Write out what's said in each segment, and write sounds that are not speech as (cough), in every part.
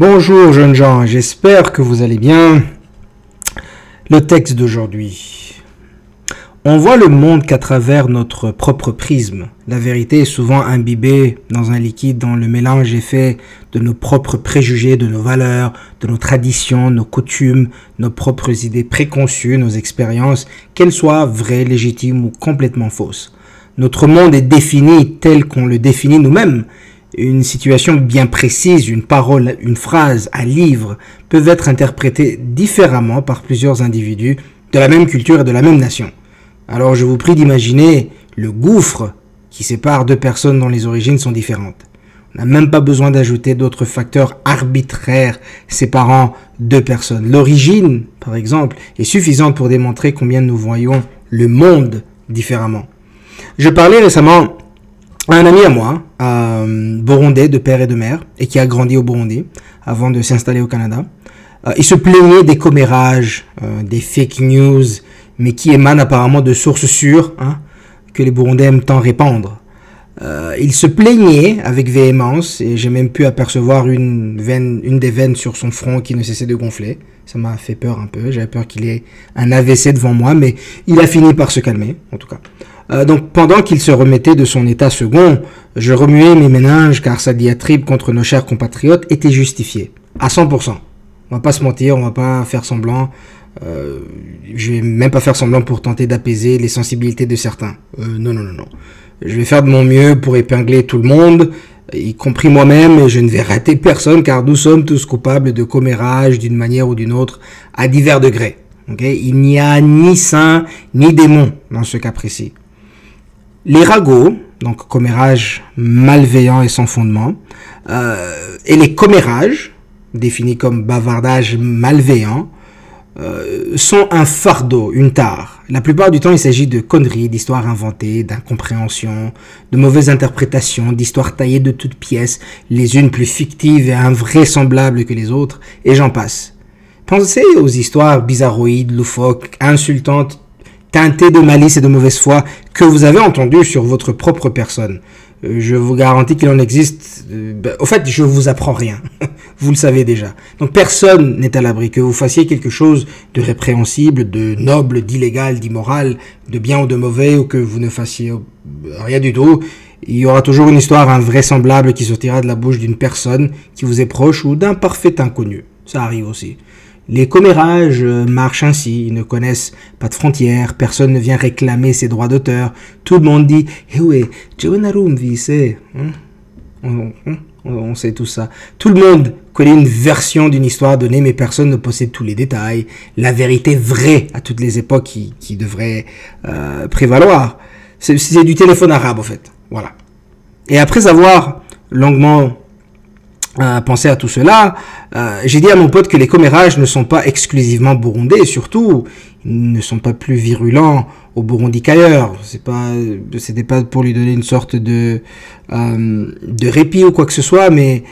Bonjour jeunes gens, j'espère que vous allez bien. Le texte d'aujourd'hui. On voit le monde qu'à travers notre propre prisme. La vérité est souvent imbibée dans un liquide dont le mélange est fait de nos propres préjugés, de nos valeurs, de nos traditions, nos coutumes, nos propres idées préconçues, nos expériences, qu'elles soient vraies, légitimes ou complètement fausses. Notre monde est défini tel qu'on le définit nous-mêmes. Une situation bien précise, une parole, une phrase, un livre peuvent être interprétés différemment par plusieurs individus de la même culture et de la même nation. Alors je vous prie d'imaginer le gouffre qui sépare deux personnes dont les origines sont différentes. On n'a même pas besoin d'ajouter d'autres facteurs arbitraires séparant deux personnes. L'origine, par exemple, est suffisante pour démontrer combien nous voyons le monde différemment. Je parlais récemment un ami à moi, euh, burundais de père et de mère, et qui a grandi au Burundi avant de s'installer au Canada. Euh, il se plaignait des commérages, euh, des fake news, mais qui émanent apparemment de sources sûres hein, que les Burundais aiment tant répandre. Euh, il se plaignait avec véhémence et j'ai même pu apercevoir une veine, une des veines sur son front qui ne cessait de gonfler. Ça m'a fait peur un peu. J'avais peur qu'il ait un AVC devant moi, mais il a fini par se calmer, en tout cas. Euh, donc pendant qu'il se remettait de son état second, je remuais mes méninges car sa diatribe contre nos chers compatriotes était justifiée. À 100%. On va pas se mentir, on va pas faire semblant. Euh, je vais même pas faire semblant pour tenter d'apaiser les sensibilités de certains. Euh, non, non, non, non. Je vais faire de mon mieux pour épingler tout le monde, y compris moi-même, et je ne vais rater personne car nous sommes tous coupables de commérage d'une manière ou d'une autre à divers degrés. Okay Il n'y a ni saint ni démon dans ce cas précis. Les ragots, donc commérage malveillant et sans fondement, euh, et les commérages, définis comme bavardage malveillant, euh, sont un fardeau, une tare. La plupart du temps, il s'agit de conneries, d'histoires inventées, d'incompréhensions, de mauvaises interprétations, d'histoires taillées de toutes pièces, les unes plus fictives et invraisemblables que les autres, et j'en passe. Pensez aux histoires bizarroïdes, loufoques, insultantes, teintées de malice et de mauvaise foi que vous avez entendues sur votre propre personne. Euh, je vous garantis qu'il en existe. Euh, ben, au fait, je vous apprends rien. (laughs) vous le savez déjà. Donc personne n'est à l'abri. Que vous fassiez quelque chose de répréhensible, de noble, d'illégal, d'immoral, de bien ou de mauvais, ou que vous ne fassiez rien du tout, il y aura toujours une histoire invraisemblable qui sortira de la bouche d'une personne qui vous est proche ou d'un parfait inconnu. Ça arrive aussi. Les commérages marchent ainsi, ils ne connaissent pas de frontières, personne ne vient réclamer ses droits d'auteur, tout le monde dit Eh oui, on sait tout ça. Tout le monde connaît une version d'une histoire donnée, mais personne ne possède tous les détails, la vérité vraie à toutes les époques qui, qui devrait euh, prévaloir. C'est du téléphone arabe, en fait. Voilà. Et après avoir longuement penser à tout cela, euh, j'ai dit à mon pote que les commérages ne sont pas exclusivement burundais, surtout, ils ne sont pas plus virulents au Burundi qu'ailleurs. C'est pas, c'était pas pour lui donner une sorte de, euh, de répit ou quoi que ce soit, mais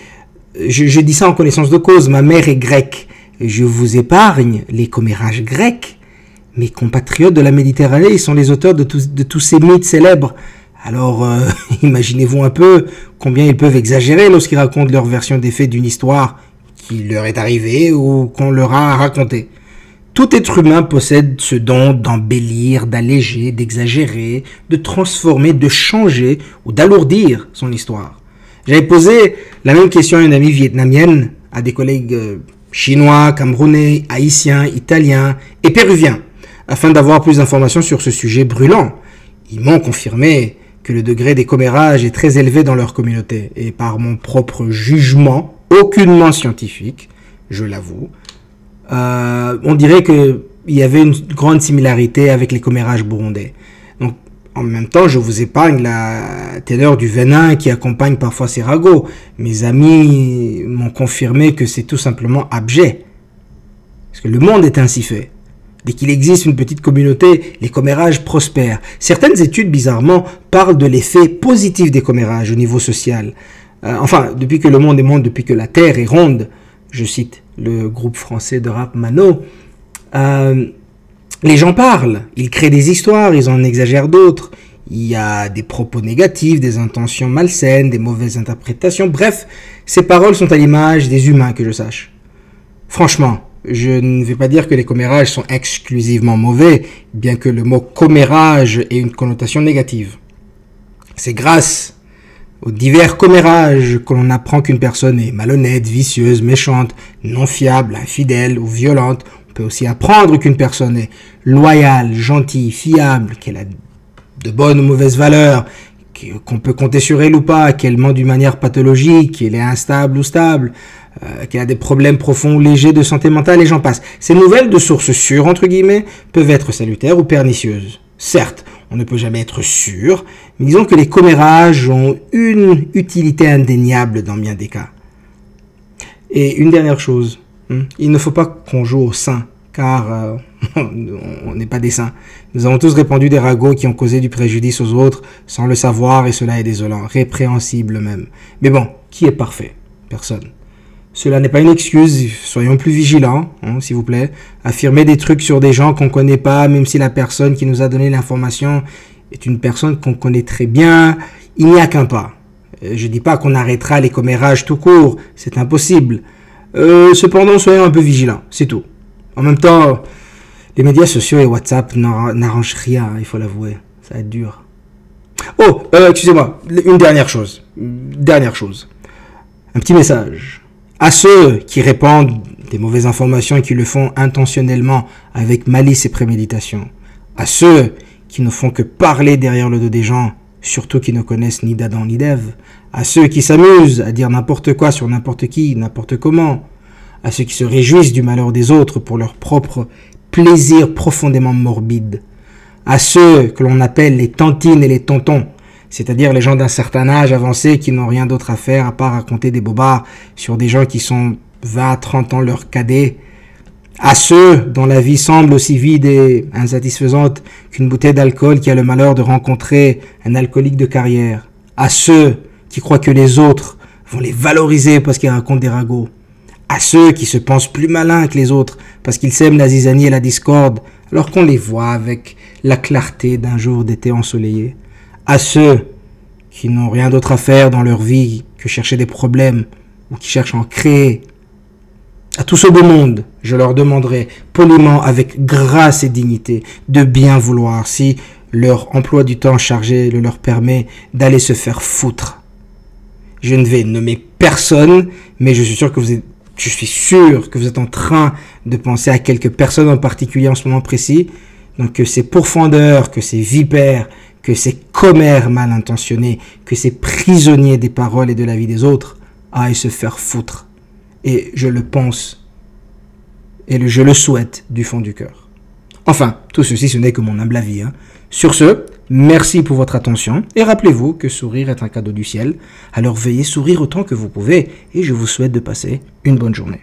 je, dis ça en connaissance de cause. Ma mère est grecque. Je vous épargne les commérages grecs. Mes compatriotes de la Méditerranée, ils sont les auteurs de, de tous ces mythes célèbres. Alors, euh, (laughs) imaginez-vous un peu combien ils peuvent exagérer lorsqu'ils racontent leur version des faits d'une histoire qui leur est arrivée ou qu'on leur a racontée. Tout être humain possède ce don d'embellir, d'alléger, d'exagérer, de transformer, de changer ou d'alourdir son histoire. J'avais posé la même question à une amie vietnamienne, à des collègues euh, chinois, camerounais, haïtiens, italiens et péruviens, afin d'avoir plus d'informations sur ce sujet brûlant. Ils m'ont confirmé que le degré des commérages est très élevé dans leur communauté. Et par mon propre jugement, aucunement scientifique, je l'avoue, euh, on dirait qu'il y avait une grande similarité avec les commérages burundais. Donc, en même temps, je vous épargne la teneur du venin qui accompagne parfois ces ragots. Mes amis m'ont confirmé que c'est tout simplement abject. Parce que le monde est ainsi fait. Dès qu'il existe une petite communauté, les commérages prospèrent. Certaines études, bizarrement, parlent de l'effet positif des commérages au niveau social. Euh, enfin, depuis que le monde est monde, depuis que la Terre est ronde, je cite le groupe français de rap Mano, euh, les gens parlent, ils créent des histoires, ils en exagèrent d'autres, il y a des propos négatifs, des intentions malsaines, des mauvaises interprétations. Bref, ces paroles sont à l'image des humains, que je sache. Franchement, je ne vais pas dire que les commérages sont exclusivement mauvais, bien que le mot commérage ait une connotation négative. C'est grâce aux divers commérages que l'on apprend qu'une personne est malhonnête, vicieuse, méchante, non fiable, infidèle ou violente. On peut aussi apprendre qu'une personne est loyale, gentille, fiable, qu'elle a de bonnes ou mauvaises valeurs, qu'on peut compter sur elle ou pas, qu'elle ment d'une manière pathologique, qu'elle est instable ou stable, euh, qu'elle a des problèmes profonds ou légers de santé mentale et j'en passe. Ces nouvelles de sources sûres, entre guillemets, peuvent être salutaires ou pernicieuses. Certes, on ne peut jamais être sûr, mais disons que les commérages ont une utilité indéniable dans bien des cas. Et une dernière chose, hein, il ne faut pas qu'on joue au saint, car euh, (laughs) on n'est pas des saints. Nous avons tous répandu des ragots qui ont causé du préjudice aux autres sans le savoir et cela est désolant, répréhensible même. Mais bon, qui est parfait? Personne. Cela n'est pas une excuse, soyons plus vigilants, hein, s'il vous plaît. Affirmer des trucs sur des gens qu'on ne connaît pas, même si la personne qui nous a donné l'information est une personne qu'on connaît très bien, il n'y a qu'un pas. Euh, je ne dis pas qu'on arrêtera les commérages tout court, c'est impossible. Euh, cependant, soyons un peu vigilants, c'est tout. En même temps, les médias sociaux et WhatsApp n'arrangent rien, il faut l'avouer. Ça va être dur. Oh, euh, excusez-moi, une dernière chose. Dernière chose. Un petit message. À ceux qui répandent des mauvaises informations et qui le font intentionnellement avec malice et préméditation. À ceux qui ne font que parler derrière le dos des gens, surtout qui ne connaissent ni d'Adam ni d'Ève. À ceux qui s'amusent à dire n'importe quoi sur n'importe qui, n'importe comment. À ceux qui se réjouissent du malheur des autres pour leur propre plaisir profondément morbide. À ceux que l'on appelle les tantines et les tontons c'est-à-dire les gens d'un certain âge avancé qui n'ont rien d'autre à faire à part raconter des bobards sur des gens qui sont 20, 30 ans leur cadets, à ceux dont la vie semble aussi vide et insatisfaisante qu'une bouteille d'alcool qui a le malheur de rencontrer un alcoolique de carrière, à ceux qui croient que les autres vont les valoriser parce qu'ils racontent des ragots, à ceux qui se pensent plus malins que les autres parce qu'ils sèment la zizanie et la discorde alors qu'on les voit avec la clarté d'un jour d'été ensoleillé, à ceux qui n'ont rien d'autre à faire dans leur vie que chercher des problèmes ou qui cherchent à en créer. À tout ce beau monde, je leur demanderai poliment, avec grâce et dignité, de bien vouloir si leur emploi du temps chargé le leur permet d'aller se faire foutre. Je ne vais nommer personne, mais je suis sûr que vous êtes, je suis sûr que vous êtes en train de penser à quelques personnes en particulier en ce moment précis. Donc que ces pourfendeurs, que ces vipères, que ces commères mal intentionnés, que ces prisonniers des paroles et de la vie des autres aillent se faire foutre. Et je le pense et je le souhaite du fond du cœur. Enfin, tout ceci, ce n'est que mon humble avis. Hein. Sur ce, merci pour votre attention et rappelez-vous que sourire est un cadeau du ciel. Alors veillez sourire autant que vous pouvez et je vous souhaite de passer une bonne journée.